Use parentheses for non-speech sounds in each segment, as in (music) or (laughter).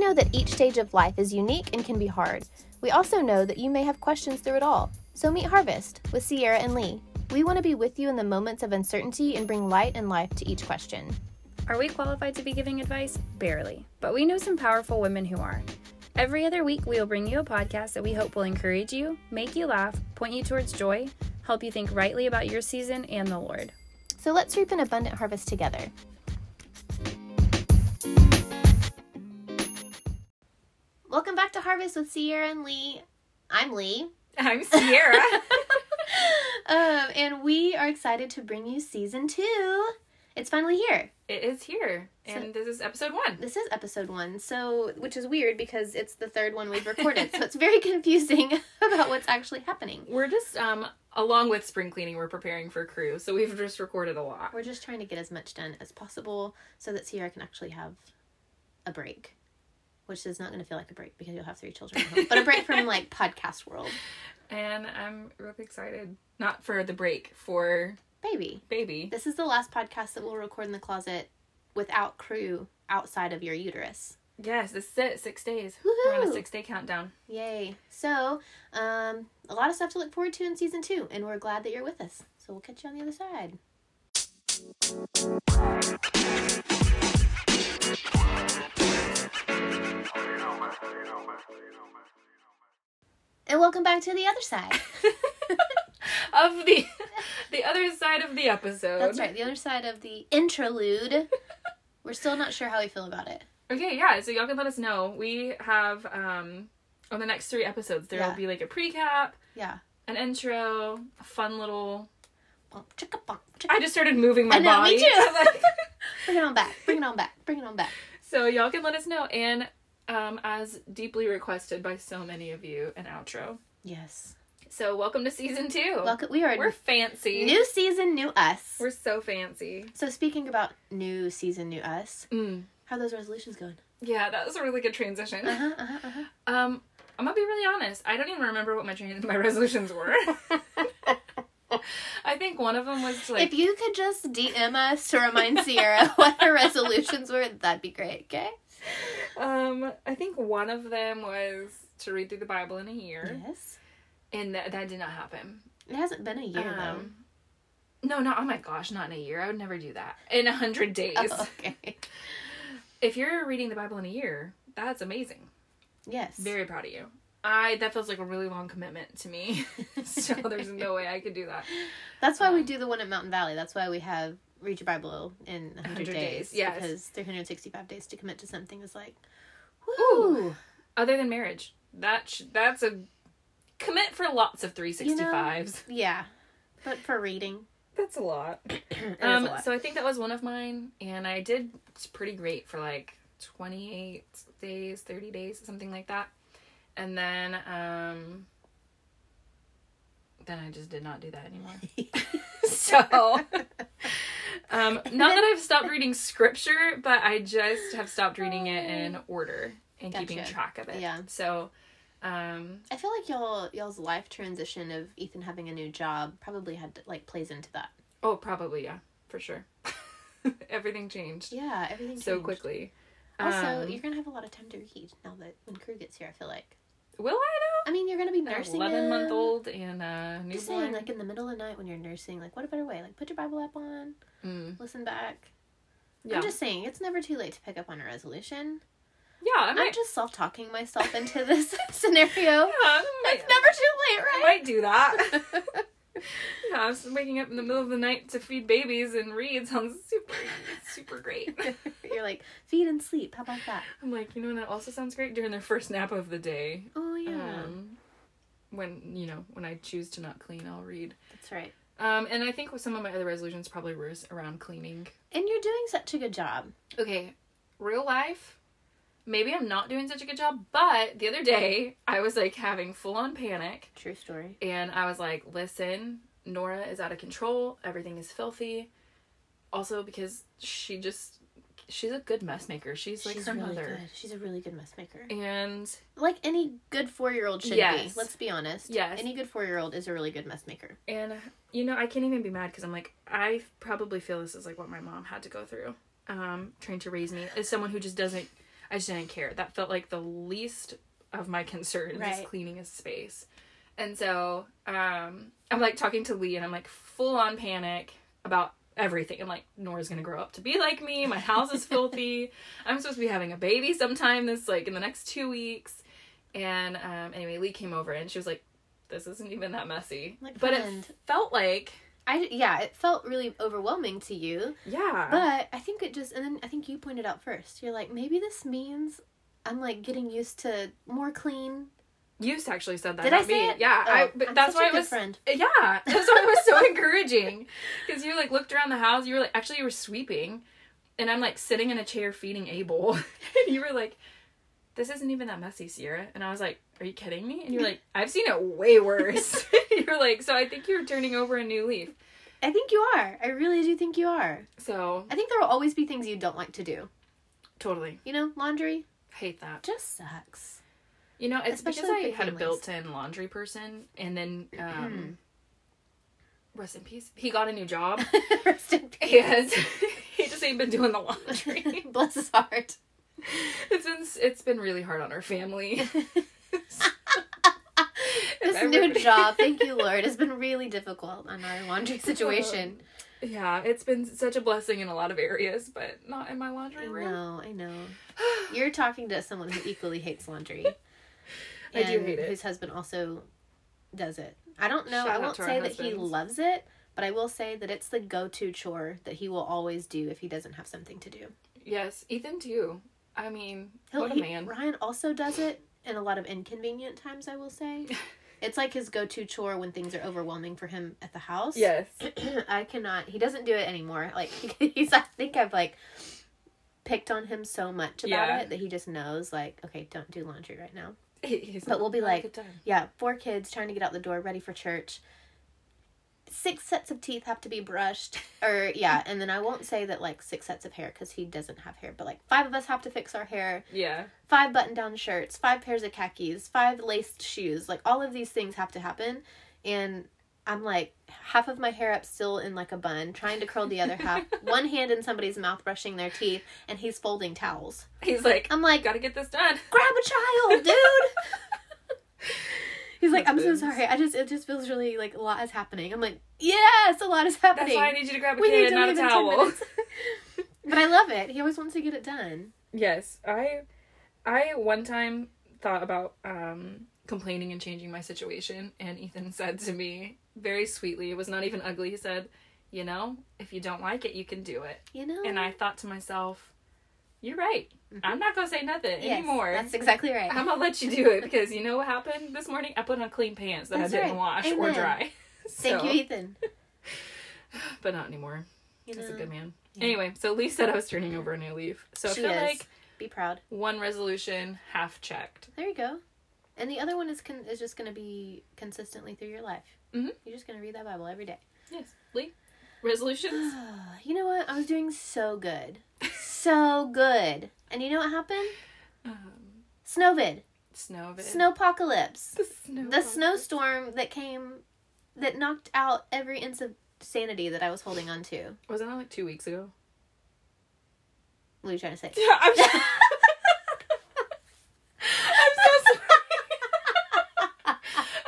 know that each stage of life is unique and can be hard. We also know that you may have questions through it all. So meet Harvest with Sierra and Lee. We want to be with you in the moments of uncertainty and bring light and life to each question. Are we qualified to be giving advice? Barely. But we know some powerful women who are. Every other week, we will bring you a podcast that we hope will encourage you, make you laugh, point you towards joy, help you think rightly about your season and the Lord. So let's reap an abundant harvest together. Welcome back to Harvest with Sierra and Lee. I'm Lee. I'm Sierra. (laughs) (laughs) um, and we are excited to bring you season two. It's finally here. it is here, and So- this is episode one. This is episode one, so which is weird because it's the third one we've recorded, so it's very (laughs) confusing about what's actually happening. We're just, um, along with spring cleaning, we're preparing for crew, so we've just recorded a lot. We're just trying to get as much done as possible so that Sierra can actually have a break, which is not going to feel like a break because you'll have three children at home, but a break from like (laughs) podcast world. And I'm really excited. Not for the break, for Baby, baby. this is the last podcast that we'll record in the closet without crew outside of your uterus. Yes, this is it. Six days. We're on a six day countdown. Yay. So, um, a lot of stuff to look forward to in season two, and we're glad that you're with us. So, we'll catch you on the other side. And welcome back to the other side. (laughs) of the the other side of the episode. That's right, the other side of the interlude. We're still not sure how we feel about it. Okay, yeah, so y'all can let us know. We have um on the next three episodes there Yeah. will be like a recap, Yeah. an intro, a fun little Bump, chicka, bump, chicka. I just started moving my I know, body. me (laughs) too. Bring it on back. Bring it on back. Bring it on back. so y'all can let us know and um as deeply requested by so many of you an outro. Yes. So welcome to season 2. Welcome. We are We're fancy. new season, new us. We're so fancy. So speaking about new season, new us, Mm. how are those resolutions going? Yeah, that was a really good transition. Uh-huh, uh-huh, uh-huh. Um, I'm gonna be really honest. I don't even remember what my tra- my resolutions were. (laughs) I think one of them was like if you could just DM us to remind Sierra (laughs) what her resolutions were, that'd be great, okay? Um I think one of them was to read through the Bible in a year, Yes. and that that did not happen. It hasn't been a year Um, no, no, oh my gosh, not in a year. I would never do that. In a hundred days. Oh, (laughs) okay. If you're reading the Bible in a year, that's amazing. Yes. Very proud of you. I that feels like a really long commitment to me. (laughs) so there's no (laughs) way I could do that. That's why we um, do the one at Mountain Valley. That's why we have read your Bible in 100, 100 days. days, yes. Because 365 days to commit to something is like, Ooh. Other than marriage, that sh- that's a commit for lots of 365s. Yeah. But for reading, That's a lot. (clears throat) Um, a lot. so I think that was one of mine, and I did pretty great for like 28 days, 30 days, something like that. And then, um, then I just did not do that anymore. (laughs) (laughs) so, um, (laughs) not that I've stopped reading scripture, but I just have stopped reading it in order and keeping track of it. Yeah. So, um, I feel like y'all y'all's life transition of Ethan having a new job probably had to, like plays into that. oh, probably yeah, for sure. (laughs) Everything changed Yeah, everything so changed. quickly. Also, Um, you're gonna have a lot of time to read now that when crew gets here. I feel like. will I though? I mean, you're gonna be nursing Eleven month old and uh, Just saying, newborn. like in the middle of the night when you're nursing, like what a better way? Like put your Bible app on, Mm, listen back. yeah, I'm just saying, it's never too late to pick up on a resolution. yeah. I I'm might, just self talking myself into this (laughs) scenario. (laughs) yeah, might, It's never too late, right? I might do that. (laughs) yeah, I was waking up in the middle of the night to feed babies and read sounds super, super great. You're like feed and sleep. How about that? I'm like, you know, and that also sounds great during their first nap of the day. Oh yeah, Um, when you know, when I choose to not clean, I'll read. that's right. Um, and I think with some of my other resolutions probably were around cleaning. And you're doing such a good job. Okay, real life. Maybe I'm not doing such a good job, but the other day I was like having full on panic True story. and I was like, listen, Nora is out of control. Everything is filthy. Also, because she just, she's a good mess maker. She's like She's her really mother. good. She's a really good mess maker. And Like any good four year old should Yes. be. Let's be honest. Yes. Any good four year old is a really good mess maker. And you know, I can't even be mad because I'm like, I probably feel this is like what my mom had to go through, um, trying to raise me as someone who just doesn't. I just didn't care. That felt like the least of my concerns is Right. cleaning his space. And so um, I'm like talking to Lee and I'm like full on panic about everything. I'm like, Nora's gonna grow up to be like me. My house is filthy. (laughs) I'm supposed to be having a baby sometime this like in the next two weeks. And um, anyway, Lee came over and she was like, "This isn't even that messy." Like, but it felt like, I yeah, it felt really overwhelming to you, yeah, but I think it just and then I think you pointed out first. You're like maybe this means I'm like getting used to more clean. You actually said that. Did I say me. it? Yeah, Oh, I, but I'm that's why it was. friend. Yeah, that's why it was so (laughs) encouraging because you like looked around the house. You were like, actually, you were sweeping, and I'm like sitting in a chair feeding Abel, (laughs) and you were like, "This isn't even that messy, Sierra." And I was like, "Are you kidding me?" And you're like, "I've seen it way worse." (laughs) you're like, "So I think you're turning over a new leaf." I think you are. I really do think you are. So I think there will always be things you don't like to do. totally You know, laundry hate that. just sucks. You know, it's Especially because I had a built-in laundry person, and then um, rest in peace. He got a new job, (laughs) Rest in peace. and (laughs) he just ain't been doing the laundry. (laughs) Bless his heart. it's been it's been really hard on our family. this new job, thank you, Lord, has been really difficult on our laundry situation. yeah, it's been such a blessing in a lot of areas, but not in my laundry I room. know, I know. You're talking to someone who equally hates laundry. (laughs) I do hate it. Whose husband also does it. I don't know. Shout I won't say that he loves it, but I will say that it's the go-to chore that he will always do if he doesn't have something to do. Yes, Ethan too. I mean, He'll, what a he- man. Ryan also does it in a lot of inconvenient times. I will say, (laughs) it's like his go-to chore when things are overwhelming for him at the house. Yes. (clears throat) I cannot. He doesn't do it anymore. Like (laughs) he's. I think I've like picked on him so much about Yeah. it that he just knows. Like, okay, don't do laundry right now. (laughs) But we'll be like. Yeah, four kids trying to get out the door, ready for church. Six sets of teeth have to be brushed, (laughs) or yeah, and then I won't say that like six sets of hair because he doesn't have hair, but like five of us have to fix our hair. yeah, Five button-down shirts, five pairs of khakis, five laced shoes. Like all of these things have to happen, and I'm like half of my hair up still in like a bun, trying to curl the other half, (laughs) one hand in somebody's mouth brushing their teeth, and he's folding towels. he's like, I'm like, gotta get this done. grab a child, dude. (laughs) He's like, I'm so sorry. I just it just feels really like a lot is happening. I'm like, yes, a lot is happening. That's why I need you to grab a we need kid, to not a leave in 10 towel. (laughs) but I love it. He always wants to get it done. Yes, I I one time thought about um complaining and changing my situation and Ethan (laughs) said to me very sweetly, it was not even ugly. He said, "You know, if you don't like it, you can do it." You know. And I thought to myself, "You're right. I'm not going to say nothing Mm-hmm. Yes, anymore. That's exactly right. I'm going to let you do it because you know what happened this morning? I put on clean pants that That's I didn't right. wash or Amen. dry." (laughs) Thank you, Ethan. (laughs) But not anymore. You He's a good man. yeah. Anyway, so Lee said I was turning over a new leaf. So She I feel is. like Be proud. one resolution half checked. There you go. And the other one is con- is just going to be consistently through your life. Mhm. You're just going to read that Bible every day. Yes. Lee? Resolutions? (sighs) you know what? I was doing so good, so good. And you know what happened? um, Snowvid, snow vid. snowpocalypse. The snow. the snowstorm that came that knocked out every inch of sanity that I was holding on to. Wasn't that like two weeks ago? What are you trying to say? (laughs) Yeah, I'm (laughs) so, I'm so sorry.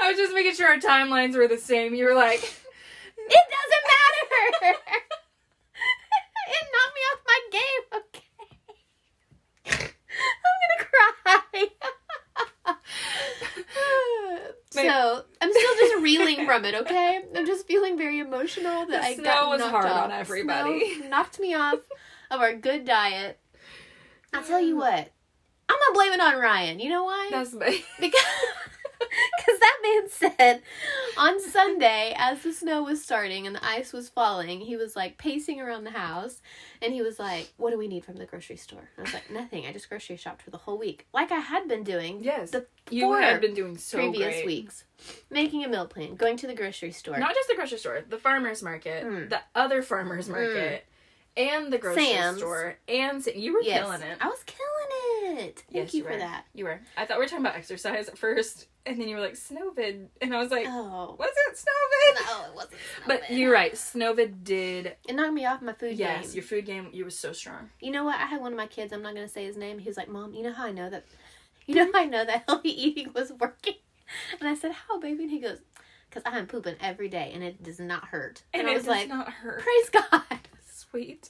I was just making sure our timelines were the same. You were like, It doesn't matter. (laughs) it knocked me off my game. Okay. (laughs) I'm gonna cry. (laughs) so I'm still just reeling from it. Okay, I'm just feeling very emotional that The I snow got was knocked hard off. on everybody. Snow knocked me off of our good diet. I'll tell you what. I'm not blaming on Ryan. You know why? that's me. because because that man said on Sunday as the snow was starting and the ice was falling, he was like pacing around the house and he was like, "What do we need from the grocery store?" And I was like, "Nothing. I just grocery shopped for the whole week, like I had been doing Yes. the You had been doing so previous great. weeks, making a meal plan, going to the grocery store." Not just the grocery store, the farmer's market, Mm. the other farmer's market, and the grocery Sam's. store. And you were yes, killing it. I was killing it. Thank Yes, you you for that. You were. I thought we were talking about exercise at first, and then you were like Snowvid, and I was like, Oh. was it Snowvid? No, it wasn't. Snowvid. But you're right. Snowvid did. It knocked me off my food Yes, game. Yes, your food game. You were so strong. You know what? I had one of my kids. I'm not gonna say his name. He was like, "Mom, you know how I know that? You know how I know that (laughs) healthy eating was working?" And I said, "How, baby?" And he goes, "Cause I'm pooping every day and it does not hurt." And, And, I was like, not hurt. "Praise God, Sweet,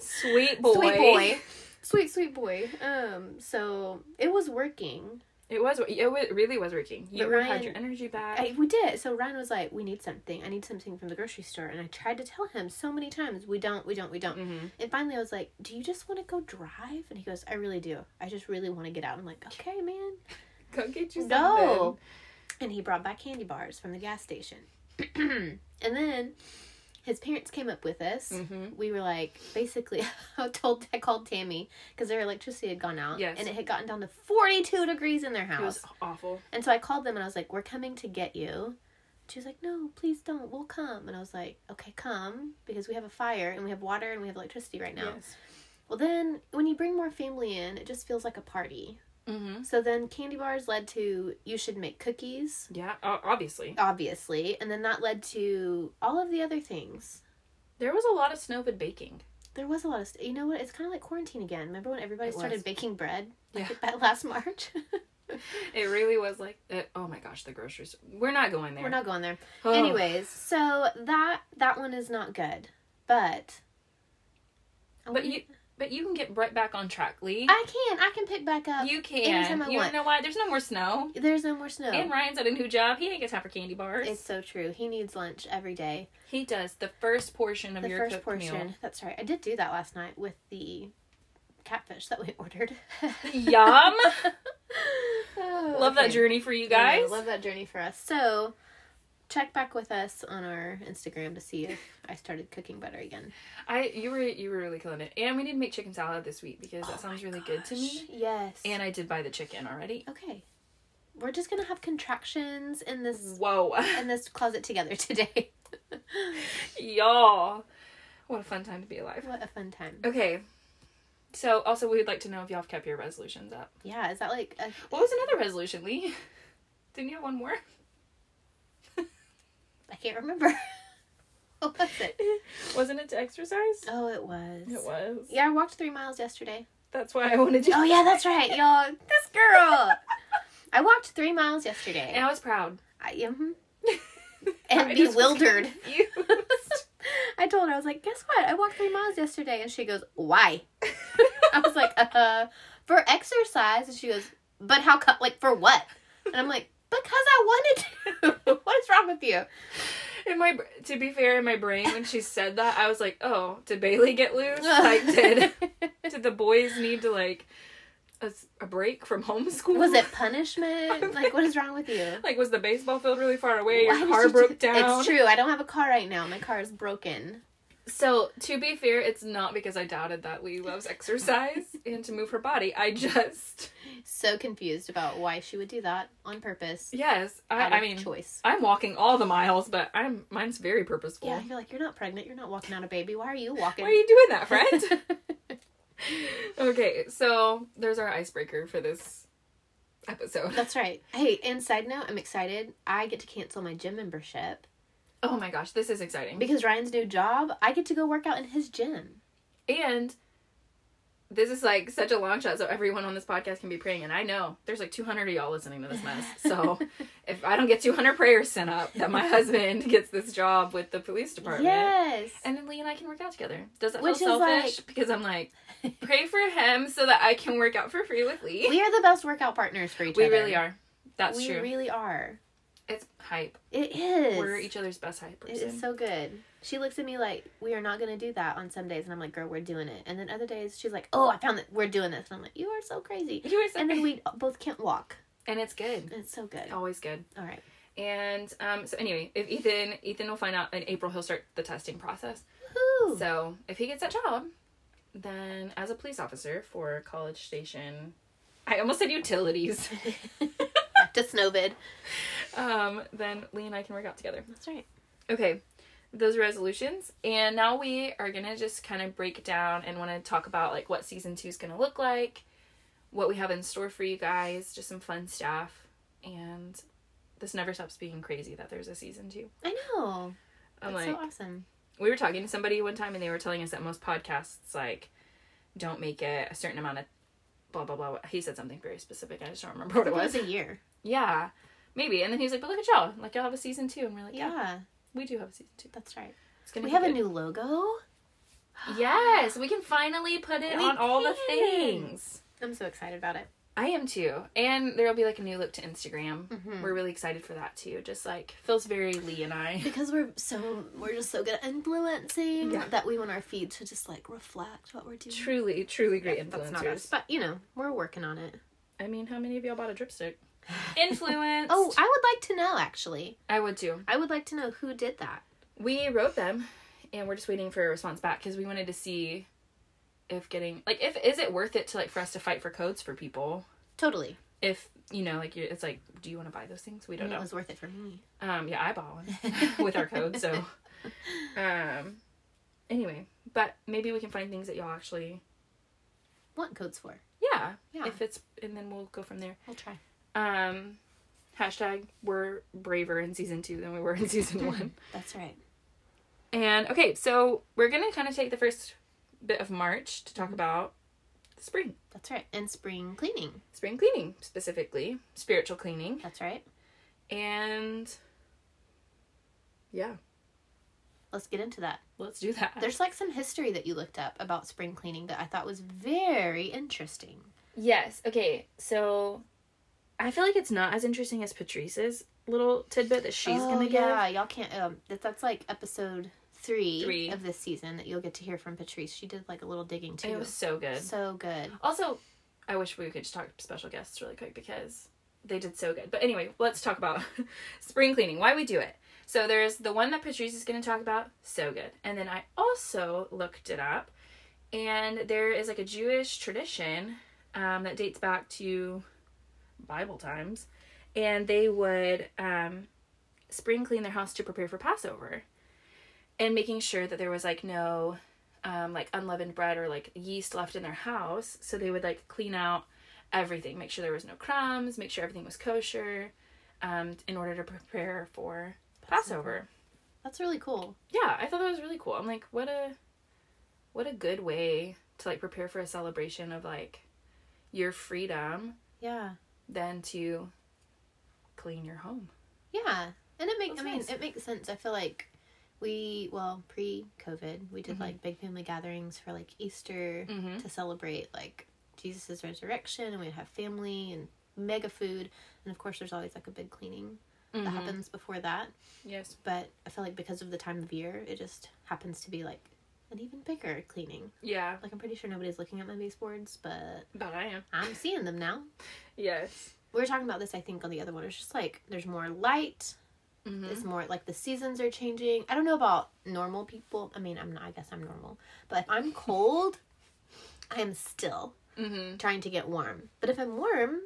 sweet boy. (laughs) sweet boy, sweet sweet boy." Um, so it was working. It was. It really was working. You But had your energy back. I, we did. So Ryan was like, "We need something. I need something from the grocery store." And I tried to tell him so many times, "We don't. We don't. We don't." hmm And finally, I was like, "Do you just want to go drive?" And he goes, "I really do. I just really want to get out." I'm like, "Okay, man." (laughs) Go get you something. No. And he brought back candy bars from the gas station. (clears throat) and then his parents came up with us. Mhm. We were like, basically, (laughs) I told I called Tammy because their electricity had gone out. Yes. And it had gotten down to 42 degrees in their house. It was awful. And so I called them and I was like, we're coming to get you. She was like, no, please don't. We'll come. And I was like, okay, come because we have a fire and we have water and we have electricity right now. Yes. Well, then when you bring more family in, it just feels like a party. Mm-hmm. So then candy bars led to you should make cookies, Yeah. obviously, obviously, and then that led to all of the other things. there was a lot of Snowvid baking. There was a lot of st- you know what? It's kind of like quarantine again. Remember when everybody It started was. baking bread like Yeah. (laughs) last March? (laughs) It really was like. It, oh my gosh, the groceries. We're not going there. We're not going there. Oh. Anyways, so that that one is not good, but But you, but you can get right back on track, Lee. I can I can pick back up. you can. anytime. I You want. know why? There's no more snow. There's no more snow. And Ryan's at a new job. He ain't got time for candy bars. It's so true. He needs lunch every day. he does the first portion of the your first portion. meal. That's right. I did do that last night with the catfish that we (laughs) ordered. Yum. (laughs) Oh, Love that journey for you guys. know, love that journey for us. So, check back with us on our Instagram to see if I started cooking better again. I you were you were really killing it, and we need to make chicken salad this week because that Oh sounds my really good to me. Yes. And I did buy the chicken already. okay, we're just gonna have contractions in this Whoa, (laughs) in this closet together today. (laughs) y'all! What a fun time to be alive. what a fun time. Okay, so also we'd like to know if y'all have kept your resolutions up. Yeah, is that like a, What was another resolution, Lee? (laughs) Didn't you have one more? I can't remember. (laughs) what was it? Wasn't it to exercise? Oh, it was. It was. Yeah, I walked three miles yesterday. That's why I wanted to. Oh yeah, that's right, y'all. This girl. I walked three miles yesterday. And I was proud. I, mhm. (laughs) And I bewildered. (laughs) I told her, I was like, guess what? I walked three miles yesterday. And she goes, why? I was like, uh, huh. for exercise. And she goes, but how come? Like, for what? And I'm like, because I wanted to. (laughs) what is wrong with you? In my, to be fair, in my brain when she said that, I was like, "Oh, did Bailey get loose? Like, did (laughs) did the boys need to like a break from homeschool? Was it (laughs) punishment? Like, what is wrong with you? like was the baseball field really far away? Why Your car do- broke down. It's true. I don't have a car right now. My car is broken. So to be fair, it's not because I doubted that Lee loves exercise (laughs) and to move her body. I just So confused about why she would do that on purpose. yes, I, I mean choice. I'm walking all the miles, but I'm mine's very purposeful. Yeah, you're like, you're not pregnant. You're not walking out a baby. Why are you walking? Why are you doing that, friend? (laughs) okay, so there's our icebreaker for this episode. That's right. (laughs) Hey, and side note, I'm excited. I get to cancel my gym membership Oh my gosh, this is exciting. because Ryan's new job. I get to go work out in his gym. And this is like such a long shot, so everyone on this podcast can be praying. And I know there's like 200 of y'all listening to this mess. So (laughs) if I don't get 200 prayers sent up, that my husband (laughs) gets this job with the police department. Yes. And then Lee and I can work out together. Does that Which feel is selfish? because I'm like, (laughs) pray for him so that I can work out for free with Lee. we are the best workout partners for each We other. We really are. That's we true. We really are. It's hype. It is. We're each other's best hype It person. is so good. She looks at me like, we are not going to do that on some days. And I'm like, girl, we're doing it. And then other days, she's like, oh, I found that we're doing this. And I'm like, you are so crazy. you were so And then we both can't walk. and it's good. It's so good. Always good. All right. And um, so anyway, if Ethan Ethan will find out in April, he'll start the testing process. Woohoo. So if he gets that job, then as a police officer for College Station, I almost said utilities. (laughs) (laughs) (laughs) To Snowvid. um, then Lee and I can work out together. That's right. Okay, those are resolutions, and now we are gonna just kind of break it down and want to talk about like what season two is gonna look like, what we have in store for you guys, just some fun stuff. And this never stops being crazy that there's a season two. I know. I'm That's like, so awesome. we were talking to somebody one time and they were telling us that most podcasts like don't make it a certain amount of blah blah blah. He said something very specific. I just don't remember what it It was was. a year. Yeah, maybe. And then he was like, "But look at y'all! Like y'all have a season two. And we're like, Yeah, "Yeah, we do have a season two. that's right. It's gonna We have a new logo. Yes, we can finally put it We on all the things. I'm so excited about it. I am too. And there'll be like a new look to Instagram. Mhm. We're really excited for that too. Just like feels very Lee and I. (laughs) Because we're so we're just so good at influencing Yeah. that we want our feed to just like reflect what we're doing. Truly, truly great That's influencers. not us, but you know we're working on it. I mean, how many of y'all bought a dripstick? Influence. Oh, I would like to know actually. I would too. I would like to know who did that. We wrote them, and we're just waiting for a response back because we wanted to see if getting like if is it worth it to like for us to fight for codes for people Totally. if you know like it's like do you want to buy those things we don't mean, know it was worth it for me. um yeah i bought one (laughs) (laughs) with our code so um anyway but maybe we can find things that y'all actually Want codes for? yeah Yeah. if it's and then we'll go from there We'll try. Um hashtag we're braver in season two than we were in (laughs) season one (laughs) That's right. And okay, so we're gonna kind of take the first bit of March to talk about spring, That's right. And spring cleaning. spring cleaning specifically, spiritual cleaning, That's right. and yeah, Let's get into that. let's do that. There's like some history that you looked up about spring cleaning that I thought was very interesting. yes, okay, so I feel like it's not as interesting as Patrice's little tidbit that she's oh, gonna give. yeah, y'all can't. Um, that, that's like episode three, Three. of this season that you'll get to hear from Patrice. She did like a little digging too. It was so good. so good. Also, I wish we could just talk to special guests really quick because they did so good. But anyway, let's talk about (laughs) spring cleaning. Why we do it. So there's the one that Patrice is going to talk about. So good. And then I also looked it up, and there is like a Jewish tradition um, that dates back to Bible times, and they would um, spring clean their house to prepare for Passover, and making sure that there was like no um, like unleavened bread or like yeast left in their house. So they would like clean out everything, make sure there was no crumbs, make sure everything was kosher, um, in order to prepare for Passover. That's really cool. Yeah, I thought that was really cool. I'm like, what a what a good way to like prepare for a celebration of like your freedom Yeah. Than to clean your home. Yeah. And it makes I mean, nice. it makes sense. I feel like we well, pre COVID, we did Mhm. like big family gatherings for like Easter Mm-hmm. to celebrate like Jesus' resurrection and we'd have family and mega food and of course there's always like a big cleaning that happens before that. Yes. But I feel like because of the time of year, it just happens to be like an even bigger cleaning. Yeah, Like I'm pretty sure nobody's looking at my baseboards, but but I am. I'm seeing them now. (laughs) Yes. We were talking about this, I think, on the other one. It's just like there's more light. Mm-hmm. It's more like the seasons are changing. I don't know about normal people. I mean, I'm not. I guess I'm normal. But if I'm (laughs) cold, I am still Mm-hmm. trying to get warm. But if I'm warm,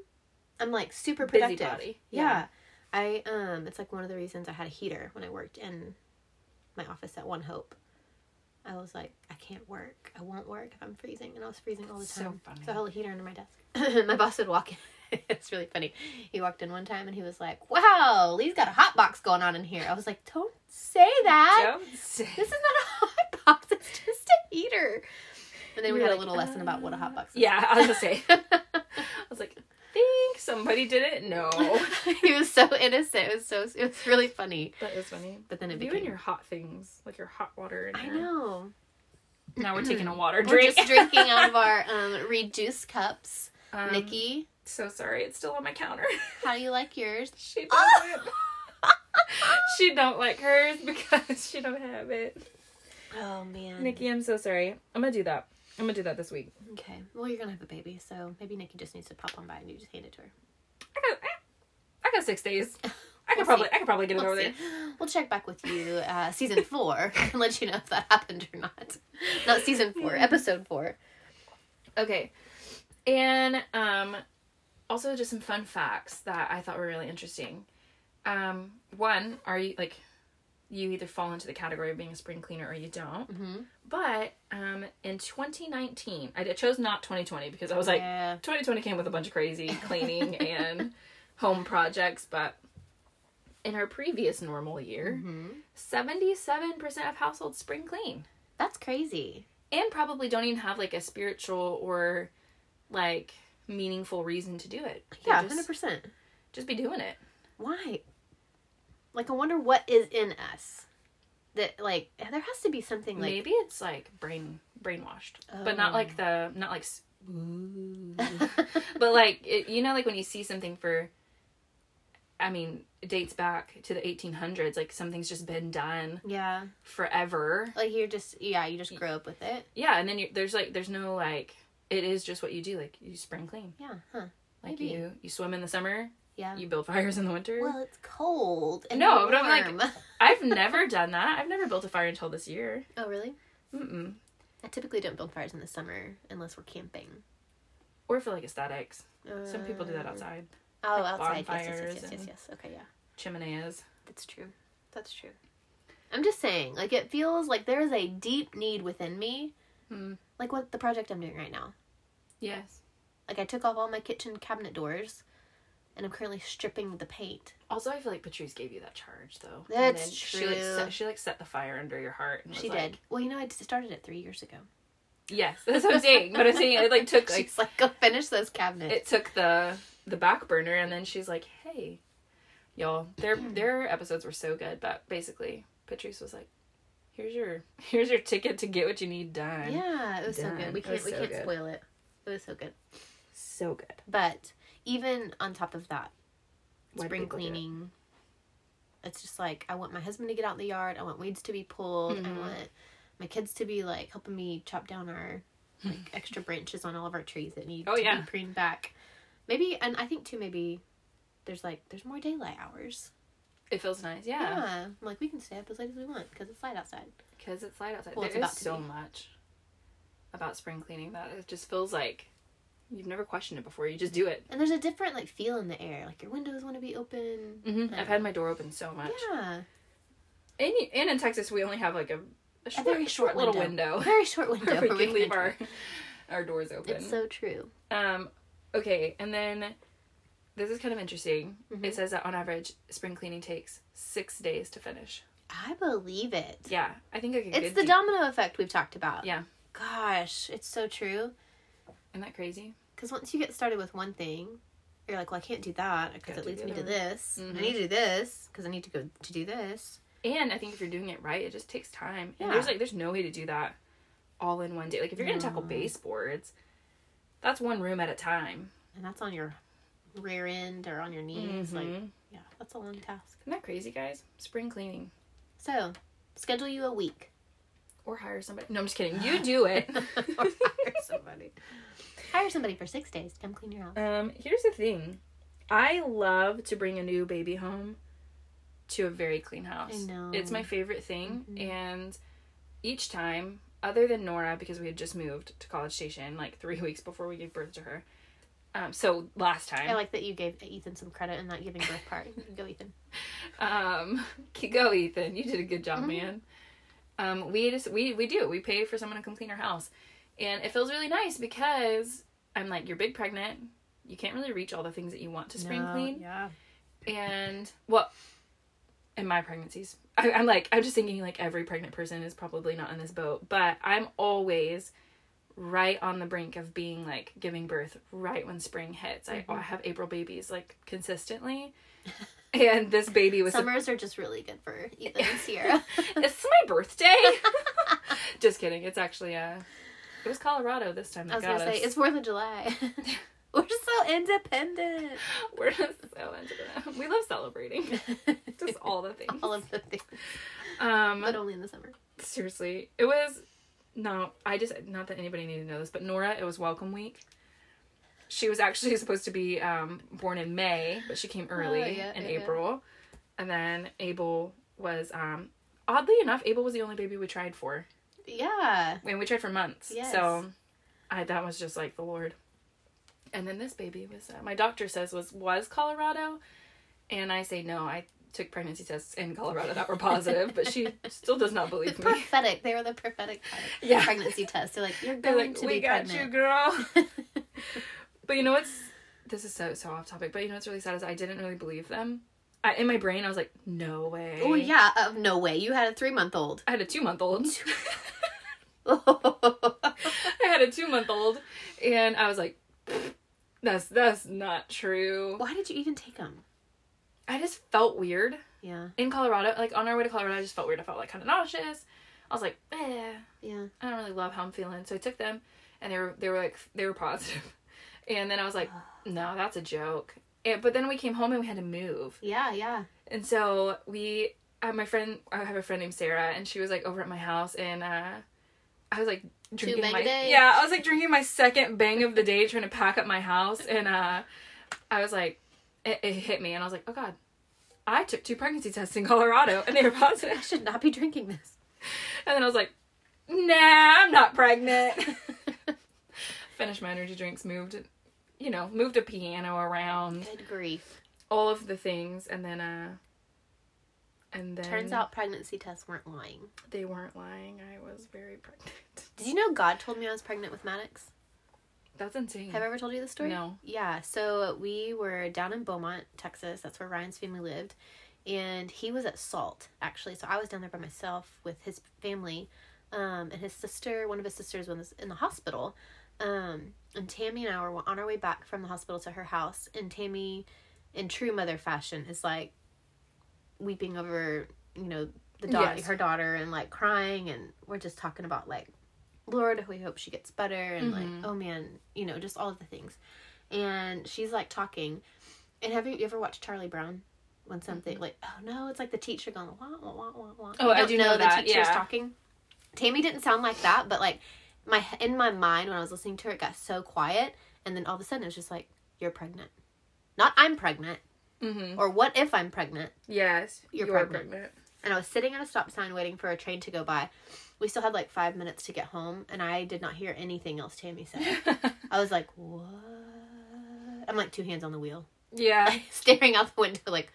I'm like super Busybody. productive. Yeah. Yeah. I um. It's like one of the reasons I had a heater when I worked in my office at One Hope. I was like, I can't work. I won't work if I'm freezing, and I was freezing all the So time. funny. So I held a heater under my desk. (laughs) my boss would walk in. (laughs) it's really funny. He walked in one time and he was like, "Wow, Lee's got a hot box going on in here." I was like, "Don't say that. Don't say. This is not a (laughs) hot box. It's just a heater." And then we You're had a like, little lesson about what a hot box is. Yeah, I was gonna say. I was like, think somebody did it. No, (laughs) he was so innocent. It was so it was really funny. that is funny. But then it You became and your hot things, like your hot water. And I your- know. Now we're taking a (clears throat) water drink. We're drink. just drinking out of our (laughs) um, reduced cups. Um, Nikki, So sorry, it's still on my counter. how do you like yours? (laughs) she doesn't. she don't like hers because she don't have it. Oh man. Nikki, I'm so sorry. I'm gonna do that. I'm gonna do that this week. Okay. Well, you're gonna have a baby, so maybe Nikki just needs to pop on by and you just hand it to her. I got, I got six days. (laughs) I could We'll probably, see. I could probably get it We'll over see. there. We'll check back with you uh, season (laughs) four (laughs) and let you know if that happened or not. Not season four, episode four. Okay. And um also just some fun facts that I thought were really interesting. Um one, are you like you either fall into the category of being a spring cleaner or you don't. Mm-hmm. But um in in 2019. I chose not 2020 because I was like, yeah. 2020 came with a bunch of crazy cleaning (laughs) and home projects, but in our previous normal year, Mhm. 77% of households spring clean. That's crazy. And probably don't even have like a spiritual or like meaningful reason to do it. They Yeah, just, hundred percent. just be doing it. Why? Like, I wonder what is in us that like there has to be something like Maybe it's like brain brainwashed, but not Oh. like the oh. not like (laughs) but like it, you know like when you see something for I mean, it dates back to the 1800s like something's just been done yeah, forever. like you're just yeah you just grow up with it. Yeah, and then there's like there's no like it is just what you do like you spring clean. Yeah, huh? Like Maybe. you you swim in the summer, Yeah. you build fires in the winter. well, it's cold. And No, but I'm like- I've never done that. I've never built a fire until this year. oh really? Mm-mm. I typically don't build fires in the summer unless we're camping. Or for like aesthetics. Some people do that Uh, outside. Oh, like outside. Yes, yes, bonfires yes, yes, yes, yes. Okay, yeah. Chimeneas. That's true. That's true. I'm just saying, like, it feels like there is a deep need within me, Hmm. like what the project I'm doing right now. Yes. Like, I took off all my kitchen cabinet doors, and I'm currently stripping the paint. Also, I feel like Patrice gave you that charge though. That's then She like, true. set, she like set the fire under your heart. She did. like- Well, you know, I started it three years ago. Yes, (laughs) that's what I'm saying. But I'm saying it like took (laughs) like She's like, go finish those cabinets. it took the the back burner, and then she's like, "Hey, y'all, their (clears throat) their episodes were so good." But basically, Patrice was like, "Here's your (laughs) here's your ticket to get what you need done." yeah, it was so good. We can't we so can't good. spoil it. It was so good. so good. But even on top of that, Why spring do it? cleaning. It's just like I want my husband to get out in the yard. I want weeds to be pulled. I Mhm. want my kids to be like helping me chop down our like extra branches on all of our trees that need Oh, to yeah. be pruned back. Maybe and I think too maybe there's like there's more daylight hours. It feels nice, Yeah, yeah, I'm like we can stay up as late as we want because it's light outside. because it's light outside. Well, it's there is so be. much about spring cleaning that it just feels like you've never questioned it before. You just do it. And there's a different like feel in the air. Like your windows want to be open. Mm-hmm. I've had my door open so much. Yeah, And, you- and in Texas, we only have like a, a, short, very short little window. very short (laughs) window. we where can leave our (laughs) our doors open. It's so true. um, okay, and then this is kind of interesting. Mhm. It says that on average, spring cleaning takes six days to finish. I believe it. Yeah, I think like a It's the deep- domino effect we've talked about. Yeah. Gosh, it's so true. Isn't that crazy? Because once you get started with one thing, you're like, well, I can't do that because it leads me to this. Mhm. I need to do this because I need to go to do this. And I think if you're doing it right, it just takes time. And Yeah. there's like there's no way to do that all in one day. Like if you're gonna tackle baseboards, that's one room at a time. And that's on your rear end or on your knees. Like, Mhm. yeah, that's a long task. Isn't that crazy, guys? Spring cleaning. So, schedule you a week. Or hire somebody. No, I'm just kidding. You do it. (laughs) or (laughs) hire somebody. Hire somebody for six days to come clean your house. um, here's the thing. I love to bring a new baby home to a very clean house. I know. It's my favorite thing. Mhm. And each time, other than Nora, because we had just moved to College Station like three (laughs) weeks before we gave birth to her. Um, so last time, I like that you gave Ethan some credit in not giving birth part. Go, Ethan. Um, go Ethan, you did a good job, Mhm. man. Um, we just we we do we pay for someone to come clean our house, and it feels really nice because I'm like you're big pregnant, you can't really reach all the things that you want to spring No, clean, Yeah. and well, in my pregnancies, I, I'm like I'm just thinking like every pregnant person is probably not in this boat, but I'm always right on the brink of being like giving birth right when spring hits. I, I have April babies like consistently. (laughs) And this baby was Summers are just really good for Ethan and (laughs) Sierra. it's my birthday. (laughs) Just kidding. It's actually uh it was Colorado this time. I was gonna say it's Fourth of July. (laughs) We're so independent. We're just so that. We love celebrating. Just all the things. All of the things, Um but only in the summer. seriously. It was no, I just not that anybody needed to know this, but Nora, it was welcome week. She was actually (laughs) supposed to be um born in May, but she came early Oh, yeah, in yeah, yeah. April. And then Abel was um oddly enough, Abel was the only baby we tried for. Yeah. and we tried for months. Yes. So, I that was just like the Lord. And then this baby was uh, my doctor says was was Colorado, and I say no. I took pregnancy tests in Colorado that were positive, but she (laughs) still does not The believe me. prophetic. They were the prophetic Yeah. pregnancy tests. They're like, you're They're going like, to we be got pregnant. you, girl. (laughs) but you know what's this is so so off topic. But you know what's really sad is I didn't really believe them. I, in my brain, I was like, no way. Oh yeah, uh, no way. You had a three month old. I had a two month (laughs) old. (laughs) I had a two month old, and I was like, that's that's not true. Why did you even take them? I just felt weird Yeah, in Colorado. Like on our way to Colorado, I just felt weird. I felt like kind of nauseous. I was like, eh, yeah. I don't really love how I'm feeling. So I took them, and they were they were like they were positive. And then I was like, no, that's a joke. And, but then we came home and we had to move. Yeah, yeah. And so we, I have my friend, I have a friend named Sarah, and she was like over at my house, and uh, I was like drinking my yeah, I was like drinking my second bang of the day, trying to pack up my house, and uh, I was like, it, it hit me, and I was like, oh god, I took two pregnancy tests in Colorado, and they were positive. (laughs) I should not be drinking this. and then I was like, nah, I'm not pregnant. (laughs) Finished my energy drinks, moved, you know, moved a piano around, Good grief. all of the things, and then uh. And then Turns out pregnancy tests weren't lying. They weren't lying. I was very pregnant. (laughs) Did you know God told me I was pregnant with Maddox? That's insane. Have I ever told you this story? No. Yeah, so we were down in Beaumont, Texas. That's where Ryan's family lived. And he was at Salt, actually. So I was down there by myself with his family. Um, and his sister, one of his sisters, was in the hospital. Um, and Tammy and I were on our way back from the hospital to her house. And Tammy, in true mother fashion, is like weeping over, you know, the daughter, Yes. her daughter, and like crying. And we're just talking about like, Lord, we hope she gets better. And Mhm. like, oh man, you know, just all of the things. And she's like talking. And have you ever watched Charlie Brown? When something like, oh no, it's like the teacher going, wah, wah, wah, wah, wah. Oh, I do know the that, teacher's yeah. talking. Tammy didn't sound like that, but like my in my mind when I was listening to her, it got so quiet, and then all of a sudden it was just like, "You're pregnant," not "I'm pregnant" Mm-hmm. or "What if I'm pregnant?" Yes, You're you are pregnant. And I was sitting at a stop sign waiting for a train to go by. We still had like five minutes to get home, and I did not hear anything else Tammy said. (laughs) I was like, "What?" I'm like two hands on the wheel, yeah. (laughs) staring out the window, like,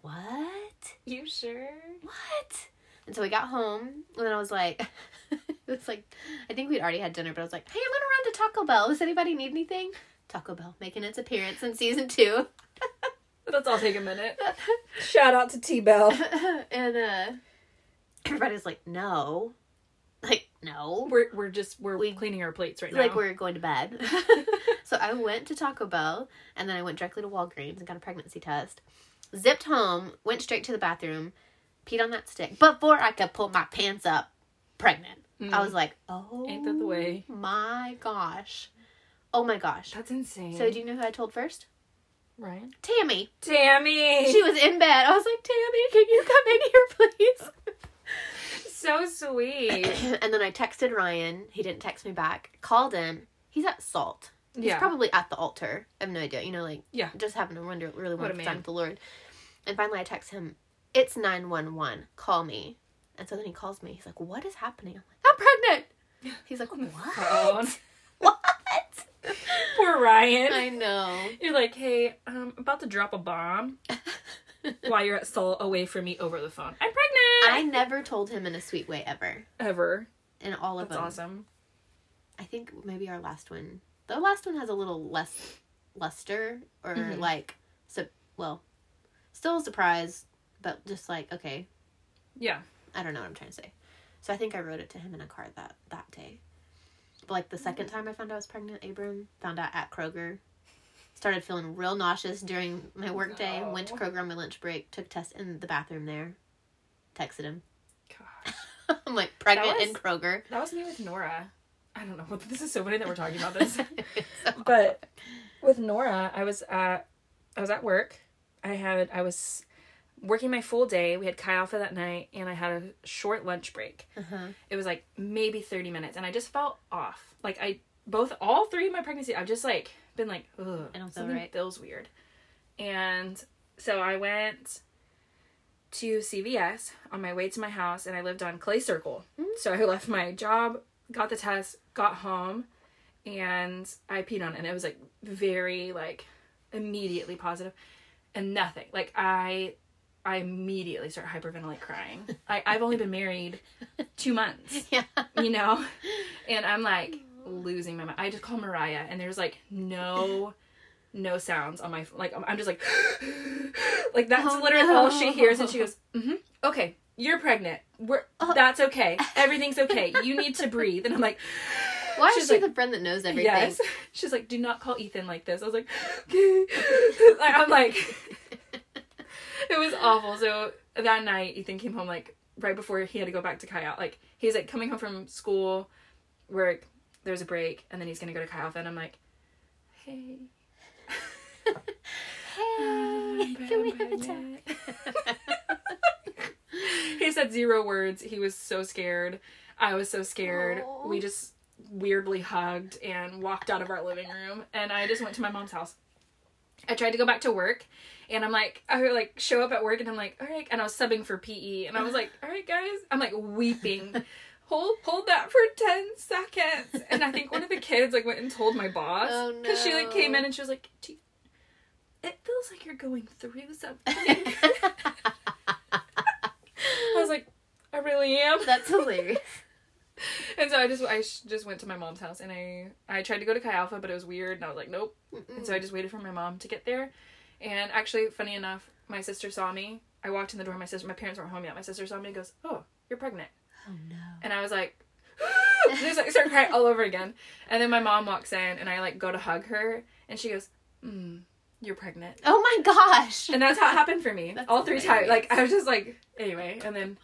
"What?" You sure? what? And so we got home, and then I was like, (laughs) it was like, I think we'd already had dinner, but I was like, hey, I'm gonna run to Taco Bell. Does anybody need anything? Taco Bell making its appearance in season two. (laughs) Let's all take a minute. (laughs) Shout out to T Bell. (laughs) and uh, everybody's like, no. Like, no. We're we're just we're We- cleaning our plates right now. like we're going to bed. so I went to Taco Bell and then I went directly to Walgreens and got a pregnancy test. Zipped home, went straight to the bathroom, peed on that stick. Before I could pull my pants up, pregnant. I was mm. like, oh, Ain't that the oh way? My gosh, oh my gosh. That's insane. So do you know who I told first? Ryan? Tammy. Tammy. She was in bed. I was like, Tammy, can you come in here, please? (laughs) so sweet. (coughs) and then I texted Ryan. He didn't text me back. Called him. He's at Salt. He's yeah. probably at the altar. I have no idea. You know, like Yeah. just having a wonder, really wonderful time with the Lord. And finally, I text him. It's nine one one. Call me. And so then he calls me. He's like, "What is happening?" I'm like, "I'm pregnant." (laughs) He's like, phone. (laughs) "What? What?" (laughs) Poor Ryan. I know. You're like, hey, I'm about to drop a bomb while you're at Salt away from me over the phone. I'm pregnant. I never told him in a sweet way ever. Ever. In all of That's them. awesome. I think maybe our last one. The last one has a little less luster or Mhm. like so well, still a surprise, but just like okay, Yeah. I don't know what I'm trying to say. So I think I wrote it to him in a card that that day. But like the second mm. time I found out I was pregnant, Abram found out at Kroger. Started feeling real nauseous during my work day. Went to Kroger on my lunch break. Took a test in the bathroom there. Texted him. Gosh. (laughs) I'm like pregnant was- in Kroger. That was me with Nora. I don't know. This is so funny that we're talking about this. (laughs) (laughs) So but with Nora, I was at I was at work. I had I was working my full day. We had Chi Alpha that night, and I had a short lunch break. Uh-huh. It was like maybe thirty minutes, and I just felt off. Like I both all three of my pregnancy, I've just like been like, ugh, I don't feel right. feels weird. And so I went to CVS on my way to my house, and I lived on Clay Circle. Mm. So I left my job, got the test, got home, and I peed on it. And it was like very like immediately positive, and nothing. Like I, I immediately start hyperventilate crying. I, I've only been married two months, (laughs) Yeah. you know? And I'm like losing my mind. I just call Mariah and there's like no no sounds on my like I'm- just like (gasps) like that's Oh, literally all she hears and she goes, mm-hmm, okay, you're pregnant. We're Oh. that's okay. Everything's okay. You need to breathe. And I'm like (laughs) Why She's is she like- the friend that knows everything? Yes. (laughs) She's like, do not call Ethan like this. I was like, okay. Like, I'm like, (laughs) it was awful. So that night, Ethan came home like right before he had to go back to Alpha. Like he's like coming home from school, work. There's a break, and then he's gonna go to Alpha, and I'm like, hey. (laughs) Hey, (laughs) can we have a chat? pregnant. he said zero words. He was so scared. I was so scared. Aw. We just weirdly hugged and walked out of our living room. And I just went to my mom's house. I tried to go back to work, and I'm like, I would like show up at work, and I'm like, all right. And I was subbing for PE, and I was like, all right, guys. I'm like weeping. (laughs) Hold, hold that for ten seconds. And I think one of the kids like went and told my boss Oh, because she like came in and she was like, "Do you- it feels like you're going through something. (laughs) I was like, I really am. That's hilarious. (laughs) And so I just I just went to my mom's house and I I tried to go to Chi Alpha, but it was weird, and I was like, nope. And so I just waited for my mom to get there. And actually, funny enough, my sister saw me. I walked in the door. My sister, my parents weren't home yet. My sister saw me and goes, "Oh, you're pregnant." Oh no. And I was like, (gasps) just like start crying all over again. And then my mom walks in, and I like go to hug her, and she goes, mm, "You're pregnant." Oh my gosh. And that's how it happened for me. That's all three times. Like I was just like, anyway. And then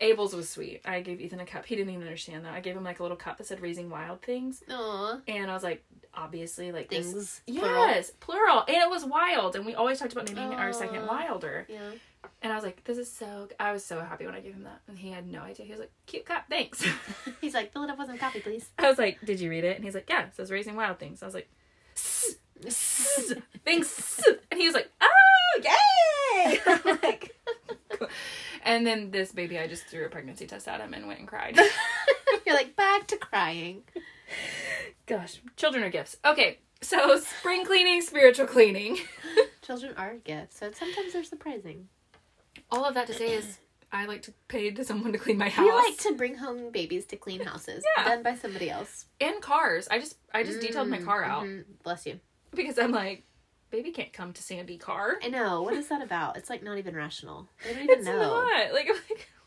Abel's was sweet. I gave Ethan a cup. He didn't even understand that. I gave him like a little cup that said "Raising Wild Things," Aw. and I was like, obviously, like this. Things. plural. Yes, plural. and it was wild. And we always talked about naming our second Wilder. Yeah. And I was like, this is so. g- I was so happy when I gave him that, and he had no idea. He was like, cute cup, thanks. (laughs) He's like, fill it up with some coffee, please. I was like, did you read it? And he's like, yeah, it says "Raising Wild Things." I was like, "S- s- thanks. (laughs) And he was like, oh, yay! (laughs) Like. And then this baby, I just threw a pregnancy test at him and went and cried. (laughs) (laughs) You're like, back to crying. Gosh, children are gifts. Okay, so spring cleaning, spiritual cleaning. (laughs) Children are gifts, so sometimes they're surprising. All of that to say is, I like to pay to someone to clean my house We like to bring home babies to clean houses Yeah. done by somebody else. and cars. I just, I just detailed my Mm, car out mhm. Bless you. because I'm like, baby can't come to Sandy car. I know. What is that about? It's like not even rational. They don't even It's know. not like, I'm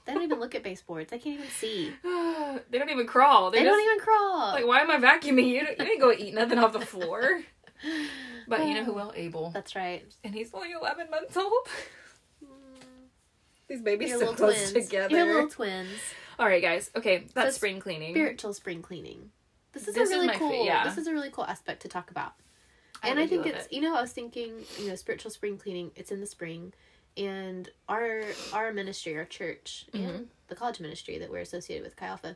They don't even look at baseboards. They can't even see. (sighs) they don't even crawl. They, They, don't even crawl. Like, why am I vacuuming? You, don't- you didn't go eat nothing off the floor. (sighs) But you know who will? Abel. That's right. And he's only 11 months old. Mm. These babies Your so close twins. together. Your little twins. All right, guys. Okay, that's So spring cleaning. Spiritual spring cleaning. This is This a really fa- cool. yeah. This is a really cool aspect to talk about. And I think it's it. you know I was thinking you know spiritual spring cleaning. It's in the spring, and our our ministry, our church, Mm-hmm. and the college ministry that we're associated with, Chi Alpha,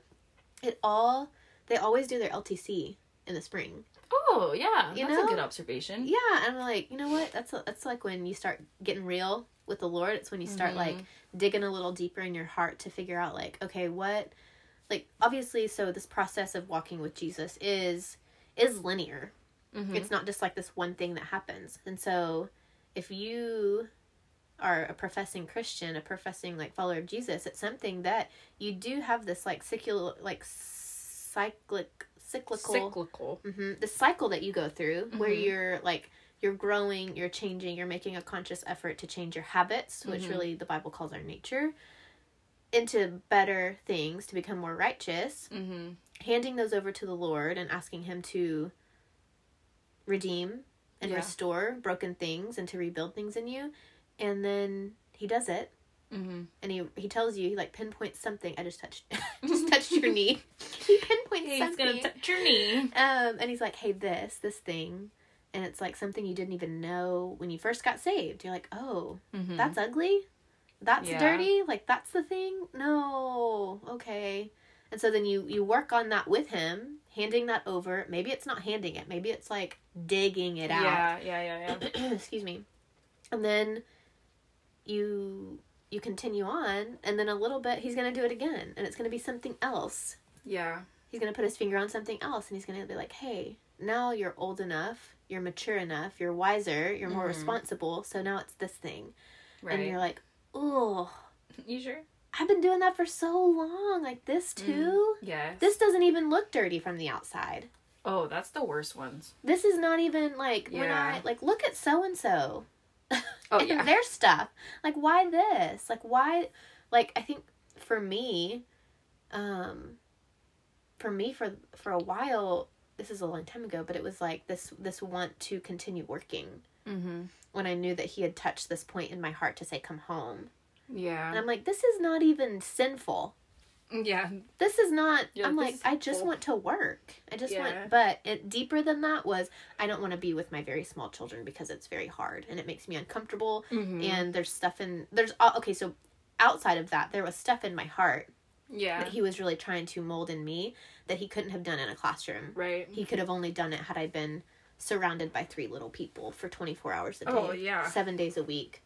it all they always do their LTC in the spring. Oh, yeah. You that's know? a good observation. Yeah, and I'm like, you know what? That's that's like when you start getting real with the Lord. It's when you start like digging a little deeper in your heart to figure out like, okay, what like obviously so this process of walking with Jesus is is linear. Mhm. It's not just like this one thing that happens. And so if you are a professing Christian, a professing like follower of Jesus, it's something that you do have this like secular like cyclic cyclical Cyclical. hmm the cycle that you go through where Mhm. you're like you're growing you're changing you're making a conscious effort to change your habits which Mhm. really the bible calls our nature into better things to become more righteous Mm-hmm. handing those over to the lord and asking him to redeem and Yeah. restore broken things and to rebuild things in you and then he does it Mm-hmm. and he he tells you he like pinpoints something i just touched (laughs) just (laughs) touched your knee he pinpoints something. He's something gonna touch your knee. um, and he's like, "Hey, this, this thing," and it's like something you didn't even know when you first got saved. You're like, "Oh, Mm-hmm. that's ugly. That's Yeah. dirty. Like that's the thing. No, okay." And so then you you work on that with him, handing that over. Maybe it's not handing it. Maybe it's like digging it out. Yeah, yeah, yeah, yeah. (clears throat) Excuse me. And then you you continue on, and then a little bit he's gonna do it again, and it's gonna be something else yeah. he's going to put his finger on something else and he's going to be like, hey, now you're old enough, you're mature enough, you're wiser, you're more Mhm. responsible, so now it's this thing. Right. And you're like, oh, You sure? I've been doing that for so long. Like this too. Yes. This doesn't even look dirty from the outside. Oh, that's the worst ones. This is not even like when Yeah. I like look at so (laughs) and so. Oh yeah. their stuff. Like why this? Like why like I think for me um for me for for a while this is a long time ago but it was like this this want to continue working Mm-hmm. when I knew that he had touched this point in my heart to say come home. Yeah. And I'm like this is not even sinful. yeah. This is not Yeah, I'm like I just helpful. want to work. I just Yeah. want but it deeper than that was I don't want to be with my very small children because it's very hard and it makes me uncomfortable Mm-hmm. and there's stuff in there's okay so outside of that there was stuff in my heart yeah. that he was really trying to mold in me that he couldn't have done in a classroom right. he could have only done it had i been surrounded by three little people for 24 hours a day Oh, yeah. seven days a week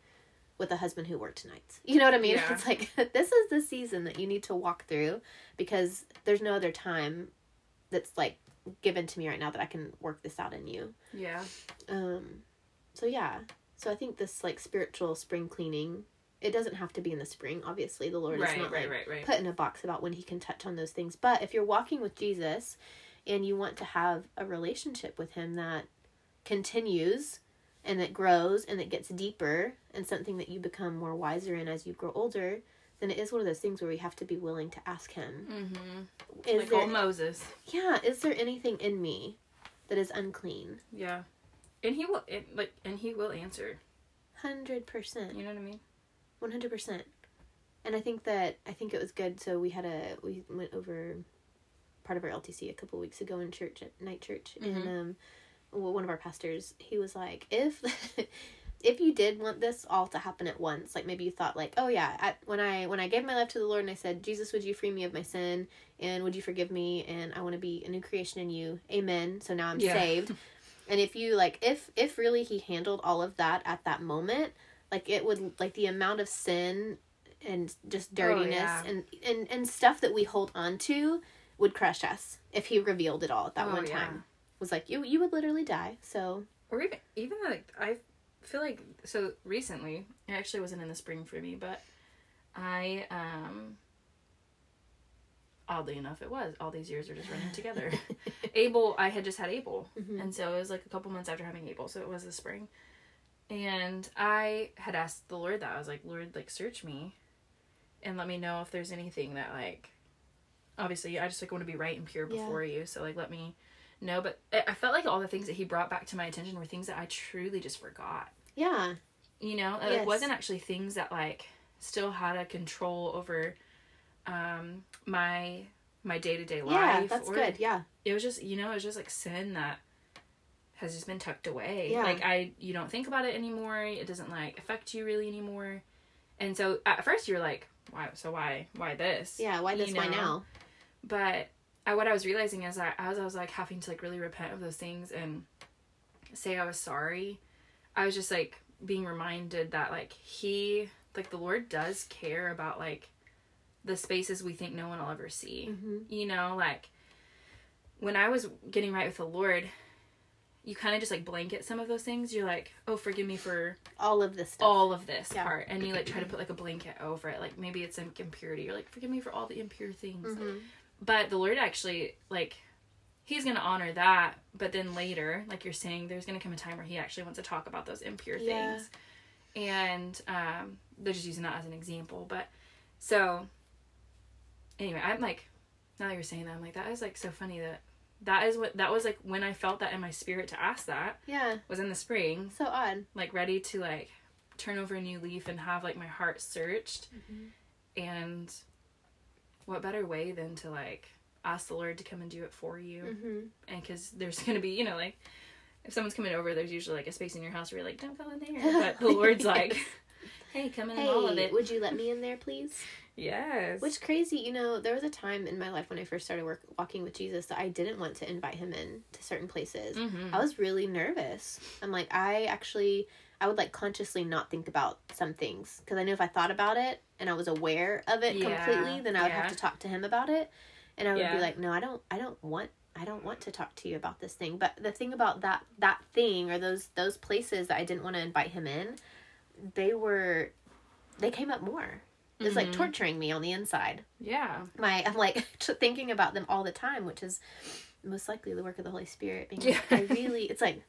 with a husband who worked nights you know what i mean (laughs) Yeah. it's like (laughs) this is the season that you need to walk through because there's no other time that's like given to me right now that i can work this out in you Yeah. um so yeah so i think this like spiritual spring cleaning it doesn't have to be in the spring obviously the lord is not Right. like Right. Right. put in a box about when he can touch on those things but if you're walking with jesus and you want to have a relationship with him that continues and that grows and that gets deeper and something that you become more wiser in as you grow older then it is one of those things where we have to be willing to ask him Mm-hmm. is Like there old Moses. yeah is there anything in me that is unclean Yeah. And he will it, like, and he will answer. 100% You know what I mean? One hundred percent. And I think that I think it was good. So we had a we went over part of our LTC a couple weeks ago in church at night church, and Mhm. um, well, one of our pastors he was like, if (laughs) if you did want this all to happen at once, like maybe you thought like, oh yeah, I, when I when I gave my life to the Lord and I said, Jesus, would you free me of my sin and would you forgive me and I want to be a new creation in you, Amen. So now I'm Yeah. saved. And if you like, if if really he handled all of that at that moment, like it would like the amount of sin and just oh, dirtiness yeah. and, and and stuff that we hold on to would crush us if he revealed it all at that Oh, one yeah. Was like you you would literally die. So Or even even like I feel like so recently it actually wasn't in the spring for me, but I um oddly enough it was all these years are just running together. (laughs) Abel I had just had Abel, Mhm. and so it was like a couple months after having Abel, so it was the spring. And I had asked the Lord that I was like, Lord, like search me, and let me know if there's anything that like, obviously I just like want to be right and pure Yeah. before you, so like let me know. But I felt like all the things that He brought back to my attention were things that I truly just forgot. yeah, You know, It, Yes. like wasn't actually things that like still had a control over um my my day to day life. yeah, that's or- good. Yeah, it was just you know it was just like sin that has just been tucked away Yeah. like i you don't think about it anymore it doesn't like affect you really anymore and so at first you're like why so why why this yeah. Why this? You Why now? but I, what i was realizing is that as i was like having to like really repent of those things and say i was sorry i was just like being reminded that like he like the lord does care about like the spaces we think no one will ever see hmm you know like when i was getting right with the lord you kind of just like blanket some of those things you're like oh forgive me for All of this stuff. all of this Yeah. part and you like try to put like a blanket over it like maybe it's some impurity you're like forgive me for all the impure things Mhm. But the lord actually like he's gonna honor that but then later like you're saying there's gonna come a time where he actually wants to talk about those impure Yeah. things and um they're just using that as an example but so anyway i'm like now that you're saying that i'm like that is like so funny that that is what that was like when i felt that in my spirit to ask that Yeah, was in the spring so odd. like ready to like turn over a new leaf and have like my heart searched Mm-hmm. and what better way than to like ask the lord to come and do it for you hmm and because there's gonna be you know like if someone's coming over there's usually like a space in your house where you're like don't go in there (laughs) but the lord's like hey come in Hey, all of it would you let me in there, please? yes Which crazy, you know, there was a time in my life when I first started work walking with Jesus that I didn't want to invite him in to certain places. Mhm. I was really nervous. I'm like, I actually, I would like consciously not think about some things because I knew if I thought about it and I was aware of it Yeah, completely, then I would yeah. have to talk to him about it, and I would Yeah. be like, no, I don't, I don't want. I don't want to talk to you about this thing. But the thing about that that thing or those those places that I didn't want to invite him in, they were they came up more. It's like Mhm. torturing me on the inside. Yeah. My I'm like (laughs) thinking about them all the time, which is most likely the work of the Holy Spirit. Being Yeah. like, I really, it's like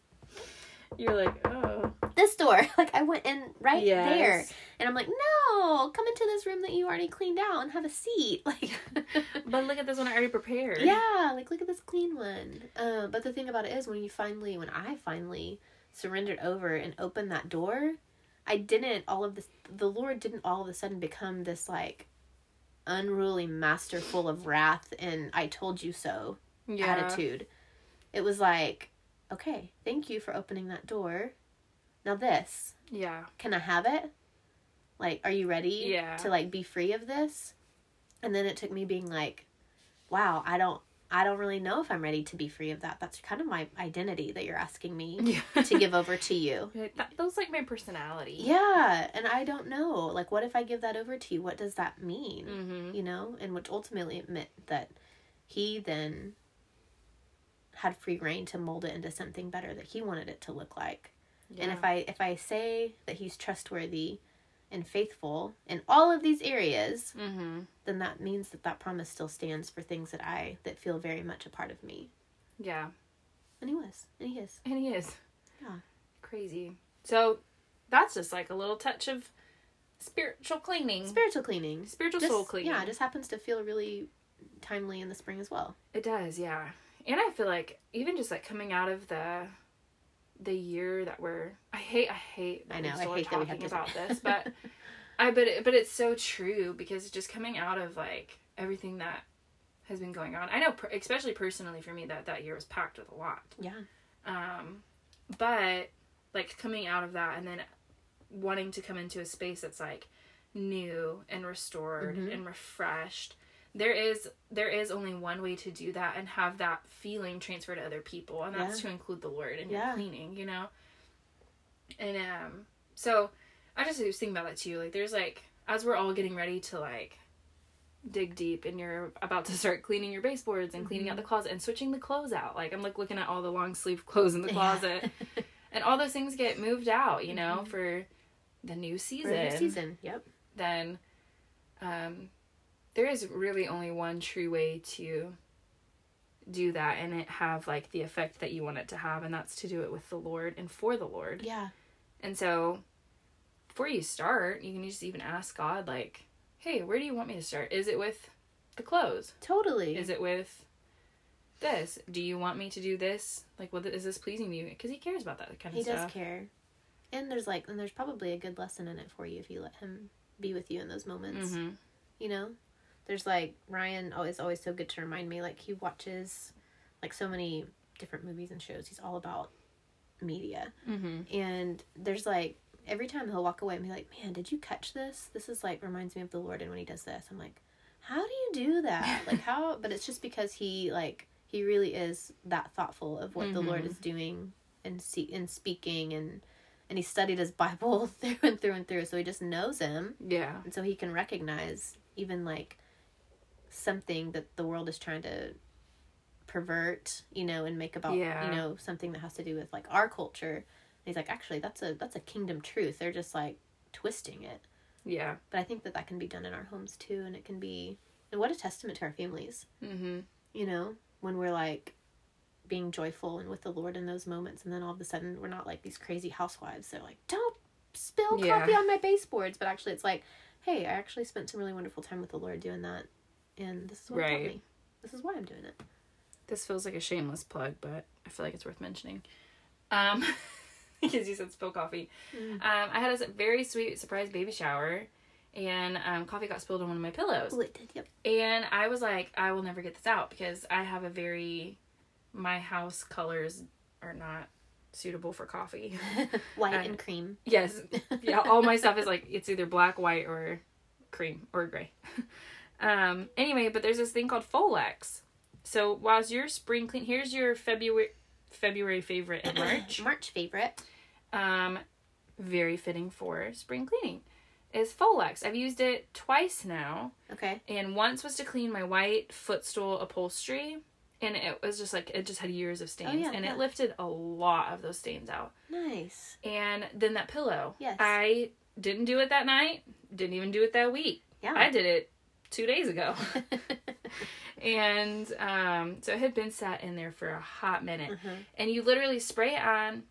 (laughs) You're like, oh. This door. (laughs) Like I went in right Yes. there, and I'm like, no, come into this room that you already cleaned out and have a seat. (laughs) Like, (laughs) But look at this one I already prepared. yeah, like look at this clean one. Um, but the thing about it is, when you finally, when I finally surrendered over and opened that door, I didn't all of this. The Lord didn't all of a sudden become this like unruly master full of wrath and I told you so Yeah. attitude. It was like, okay, thank you for opening that door. Now this, Yeah. can I have it? Like, are you ready Yeah. to like be free of this? And then it took me being like, wow, I don't I don't really know if I'm ready to be free of that. That's kind of my identity that you're asking me Yeah. to give over to you. (laughs) Like, that, that's like my personality. Yeah, and I don't know. Like what if I give that over to you? What does that mean? Mm-hmm. You know? And which ultimately meant that he then had free rein to mold it into something better that he wanted it to look like. Yeah. And if I if I say that he's trustworthy and faithful in all of these areas, Mm-hmm. then that means that that promise still stands for things that I that feel very much a part of me. Yeah. And he was, and he is. And he is. Yeah. Crazy. So that's just like a little touch of spiritual cleaning. Spiritual cleaning, spiritual Just- soul cleaning. Yeah, it just happens to feel really timely in the spring as well. It does, yeah. And I feel like even just like coming out of the the year that we're I hate I hate that I know, I hate that we have talking about this, but (laughs) I but it, but it's so true because just coming out of like everything that has been going on. I know per- especially personally for me that that year was packed with a lot. Yeah. Um but like coming out of that and then wanting to come into a space that's like new and restored Mhm. and refreshed there is there is only one way to do that and have that feeling transfer to other people and that's Yeah. to include the lord in Yeah. your cleaning you know and um so i just was thinking about that too like there's like as we're all getting ready to like dig deep and you're about to start cleaning your baseboards and cleaning out Mm-hmm. the closet and switching the clothes out like i'm like looking at all the long sleeve (laughs) clothes in the closet and all those things get moved out you know for the new For season the season. Yep. then um, there is really only one true way to do that and it have like the effect that you want it to have and that's to do it with the lord and for the lord. Yeah. and so before you start you can just even ask god like hey where do you want me to start? Is it with the clothes? Totally. is it with this? Do you want me to do this? Like what is this pleasing to you? Because he cares about that kind of stuff he does care. And there's like and there's probably a good lesson in it for you if you let him be with you in those moments. hmm you know there's like ryan always always so good to remind me like he watches like so many different movies and shows. He's all about media. Hmm and there's like every time he'll walk away and be like man did you catch this? This is like reminds me of the lord and when he does this. I'm like how do you do that? (laughs) Like how but it's just because he like he really is that thoughtful of what the lord is doing and see and speaking and and he studied his (laughs) bible through and through and through so he just knows him. Yeah. And so he can recognize even like something that the world is trying to pervert you know and make about Yeah. you know something that has to do with like our culture. And he's like actually that's a that's a kingdom truth. They're just like twisting it. Yeah. But i think that that can be done in our homes too and it can be and what a testament to our families. Hmm you know when we're like being joyful and with the lord in those moments and then all of a sudden we're not like these crazy housewives they're like don't spill Yeah. coffee on my baseboards. But actually it's like hey i actually spent some really wonderful time with the lord doing that and this is what it taught me this is why i'm doing it This feels like a shameless plug, but I feel like it's worth mentioning. Um, (laughs) because you said spill coffee. Mm. Um, I had a very sweet surprise baby shower, and um, coffee got spilled on one of my pillows. oh it did yep And I was like, I will never get this out because I have a very, my house colors are not suitable for coffee. (laughs) white I- and cream yes, yeah, all my stuff is like it's either black, white, or cream or gray. (laughs) um. Anyway, but there's this thing called Folex. So whilst your spring clean, here's your February February favorite in March. (clears throat) march favorite um, very fitting for spring cleaning. Is Folex. I've used it twice now, okay and once was to clean my white footstool upholstery, and it was just like it just had years of stains, yeah, and yeah. it lifted a lot of those stains out. nice And then that pillow, Yes. I didn't do it that night. Didn't even do it that week. Yeah. I did it two days ago. (laughs) and um, so it had been sat in there for a hot minute. Mhm. And you literally spray it on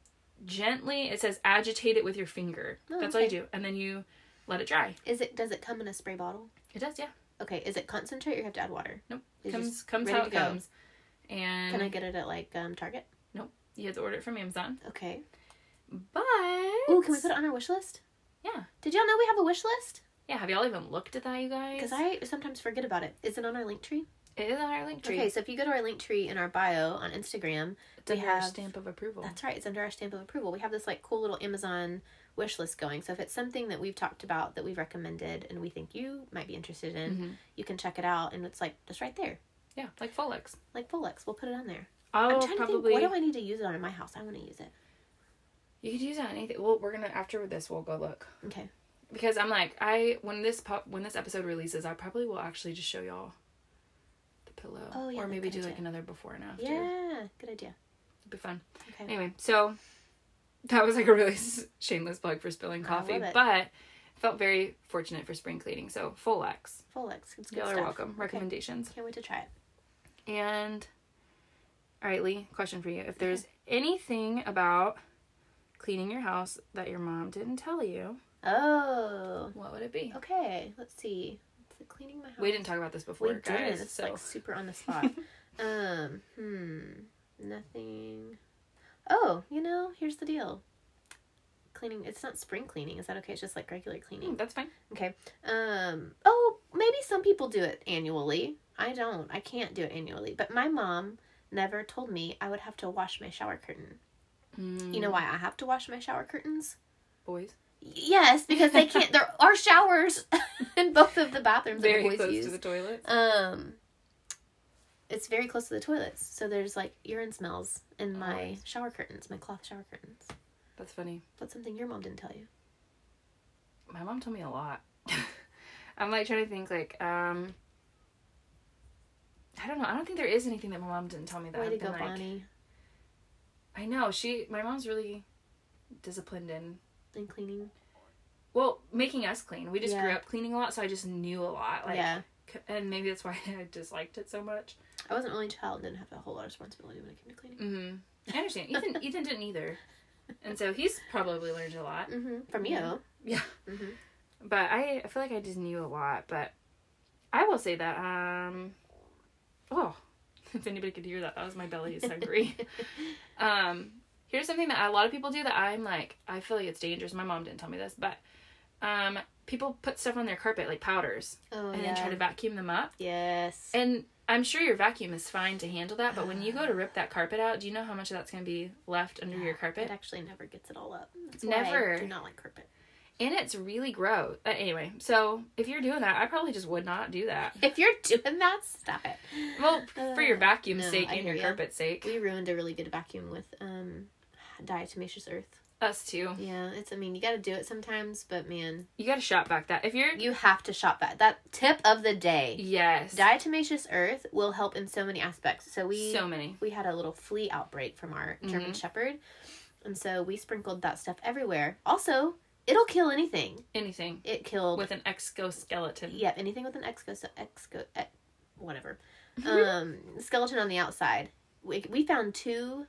gently. It says agitate it with your finger. Oh, That's all you do. And then you let it dry. Is it? Does it come in a spray bottle? It does, yeah. Okay. Is it concentrate or you have to add water? Nope. It's comes comes how it go. comes. And Can I get it at like um, Target? Nope. You have to order it from Amazon. Okay. But Ooh, can we put it on our wish list? Yeah. Did y'all know we have a wish list? Yeah, have y'all even looked at that, you guys? Because I sometimes forget about it. Is it on our link tree? it is on our link tree. Okay, so if you go to our link tree in our bio on Instagram, it's we under our have- stamp of approval. that's right. It's under our stamp of approval. We have this like cool little Amazon wish list going. So if it's something that we've talked about that we've recommended and we think you might be interested in, Mhm. you can check it out. And it's like just right there, Yeah, like Folex. like Folex. We'll put it on there. Trying probably think. What do I need to use it on in my house? I want to use it. you could use it on anything. Well, we're gonna after this we'll go look Okay. Because I'm like I when this pop when this episode releases I probably will actually just show y'all the pillow Oh, yeah, or maybe do like another before and after. Yeah. Good idea. It'd be fun. Okay. Anyway, so that was like a really (laughs) shameless plug for spilling coffee, but felt very fortunate for spring cleaning. So Folex, Folex. It's good y'all are stuff. welcome. Recommendations. Can't wait to try it. And all right, Lee, question for you: If there's anything about cleaning your house that your mom didn't tell you, Oh. what would it be? Okay. Let's see. Is it cleaning my house? We didn't talk about this before, We guys. didn't. It's so like super on the spot. (laughs) um. Hmm. Nothing. Oh, you know, here's the deal. Cleaning. It's not spring cleaning. Is that okay? It's just like regular Hmm, cleaning. that's fine. Okay. Um. Oh, maybe some people do it annually. I don't. I can't do it annually. But my mom never told me I would have to wash my shower curtain. You know why I have to wash my shower curtains? boys? Yes, because they can't. There are showers (laughs) in both of the bathrooms Very that the boys close use. to the toilet. Um, it's very close to the toilets, so there's like urine smells in my Always. shower curtains, my cloth shower curtains. That's funny. That's something your mom didn't tell you. My mom told me a lot. (laughs) I'm like trying to think like um I don't know. I don't think there is anything that my mom didn't tell me that Way I've to been go, like, Bonnie. I know she. My mom's really disciplined in And cleaning. well making us clean. We just grew up cleaning a lot, so I just knew a lot. Like, yeah, and maybe that's why (laughs) I disliked it so much. I wasn't an only child and didn't have a whole lot of responsibility when it came to cleaning. Mm-hmm. I understand. Ethan (laughs) Ethan didn't either, and so he's probably learned a lot. Mm-hmm. From you. Yeah. Yeah. Mm-hmm. But I, I feel like I just knew a lot. But I will say that um, oh, (laughs) if anybody could hear that, that was my belly is hungry. um, here's something that a lot of people do that I'm like, I feel like it's dangerous. My mom didn't tell me this, but um, people put stuff on their carpet like powders Oh and yeah. then try to vacuum them up. yes. And I'm sure your vacuum is fine to handle that, but when you go to rip that carpet out, do you know how much of that's going to be left under your carpet? It actually never gets it all up. That's Never. I do not like carpet. And it's really gross. Uh, anyway, so if you're doing that, I probably just would not do that. (laughs) If you're doing that, stop it. Well, for your Uh, vacuum's no, sake I and your ya. carpet's sake. We ruined a really good vacuum with um, diatomaceous earth. Us too. Yeah, it's. I mean, you got to do it sometimes, but man, You got to shop vac that. If you're you have to shop vac That tip of the day: yes, diatomaceous earth will help in so many aspects. So we so many. we had a little flea outbreak from our German Mhm. Shepherd, and so we sprinkled that stuff everywhere. Also, it'll kill anything. Anything It killed with an exoskeleton. yeah anything with an exco exco eh, whatever (laughs) um skeleton on the outside. We we found two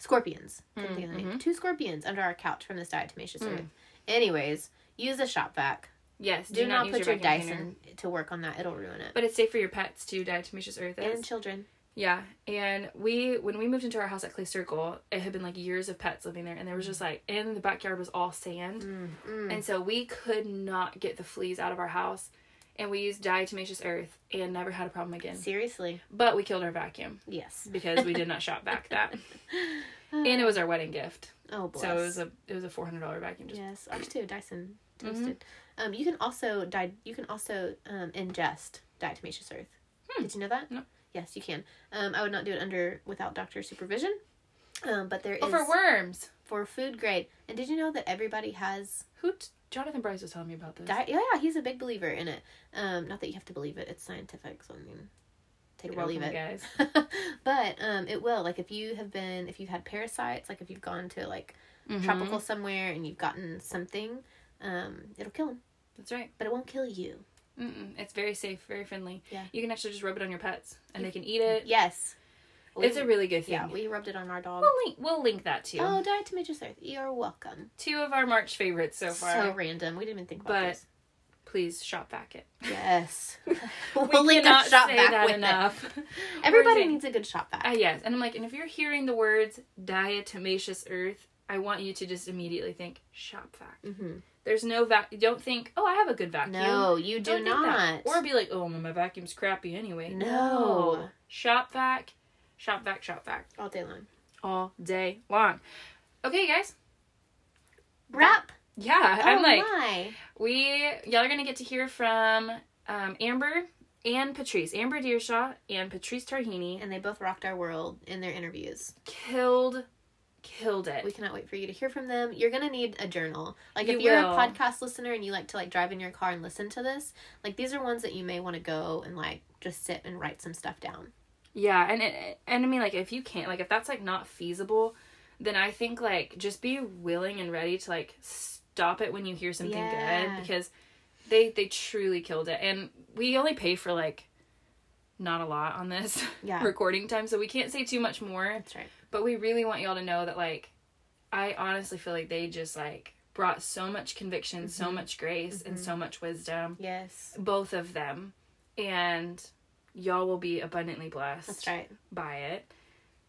scorpions. Couldn't think of the name. Mhm. Two scorpions under our couch from this diatomaceous Mm. earth. Anyways, use a shop vac. Yes. Do, not, use put your, cleaner. Dyson to work on that. It'll ruin it. But it's safe for your pets too. Diatomaceous earth is. and children. Yeah, and we when we moved into our house at Clay Circle, it had been like years of pets living there, and there was just like in the backyard was all sand, Mm, mm. and so we could not get the fleas out of our house, and we used diatomaceous earth and never had a problem again. Seriously, But we killed our vacuum yes. (laughs) because we did not shop vac that, and it was our wedding gift, oh, bless. so it was a it was a four hundred dollar vacuum. Just yes, ours too. Dyson Mhm. toasted. Um, you can also di- You can also um, ingest diatomaceous earth. Hmm. Did you know that? No. Yes, you can. Um, I would not do it under without doctor supervision. Um, but there is oh, for worms. for food grade. And did you know that everybody has Who? Jonathan Bryce was telling me about this. di- Yeah, yeah, he's a big believer in it. Um, not that you have to believe it; it's scientific. So I mean, take You're it or leave it. guys. (laughs) but um, it will. Like if you have been, if you've had parasites, like if you've gone to like Mm-hmm. tropical somewhere and you've gotten something, um, it'll kill them, That's right. but it won't kill you. Mm-mm. It's very safe, very friendly. Yeah. You can actually just rub it on your pets, and they can eat it. Yes. It's a really good thing. yeah. We rubbed it on our dog. We'll link. We'll link that too. Oh, Diatomaceous Earth, you're welcome. Two of our March favorites so far. So random. We didn't even think about But- this. Please shop vac it. Yes. (laughs) we we'll link cannot shop say back that with it. enough. (laughs) Everybody needs a good shop vac. Uh, yes, and I'm like, and if you're hearing the words diatomaceous earth, I want you to just immediately think shop vac. hmm There's no vac. Don't think, oh, I have a good vacuum. No, you do Don't not. Or be like, oh, my vacuum's crappy anyway. No. Shop vac, shop vac, shop vac, all day long. all day long. Okay, guys. Wrap. Yeah, Oh I'm like, my. we y'all are gonna get to hear from um, Amber and Patrice, Amber Deershaw and Patrice Tarhini. And they both rocked our world in their interviews. Killed, killed it. We cannot wait for you to hear from them. You're gonna need a journal. Like You if you're will. a podcast listener and you like to like drive in your car and listen to this, like these are ones that you may want to go and like just sit and write some stuff down. Yeah, and it, and I mean like if you can't like if that's like not feasible, then I think like just be willing and ready to like stop it when you hear something Yeah. good because they they truly killed it and we only pay for like not a lot on this (laughs) Yeah. recording time so we can't say too much more That's right. but we really want y'all to know that like I honestly feel like they just like brought so much conviction, so Mm-hmm. much grace and so much wisdom Yes. both of them and y'all will be abundantly blessed That's right. by it.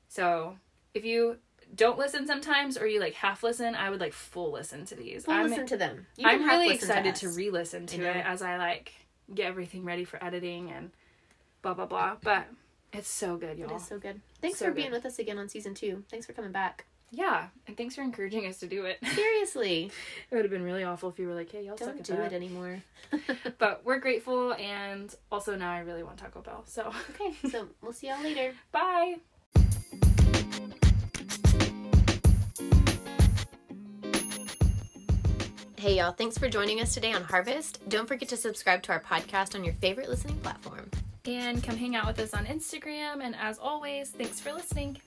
So if you don't listen sometimes or you like half listen, I would like full listen to these. We'll I'm listen to them. You I'm really excited to, us. re-listen to it as I like get everything ready for editing and blah blah blah. But it's so good, y'all. It is so good. Thanks So for being good. with us again on season two. Thanks for coming back. Yeah, and thanks for encouraging us to do it. (laughs) Seriously, it would have been really awful if you were like, "Hey, y'all suck don't at do that." it anymore. (laughs) (laughs) But we're grateful, and also now I really want Taco Bell. So okay, so we'll see y'all later. bye. Hey y'all, thanks for joining us today on Harvest. Don't forget to subscribe to our podcast on your favorite listening platform. And come hang out with us on Instagram. And as always, thanks for listening.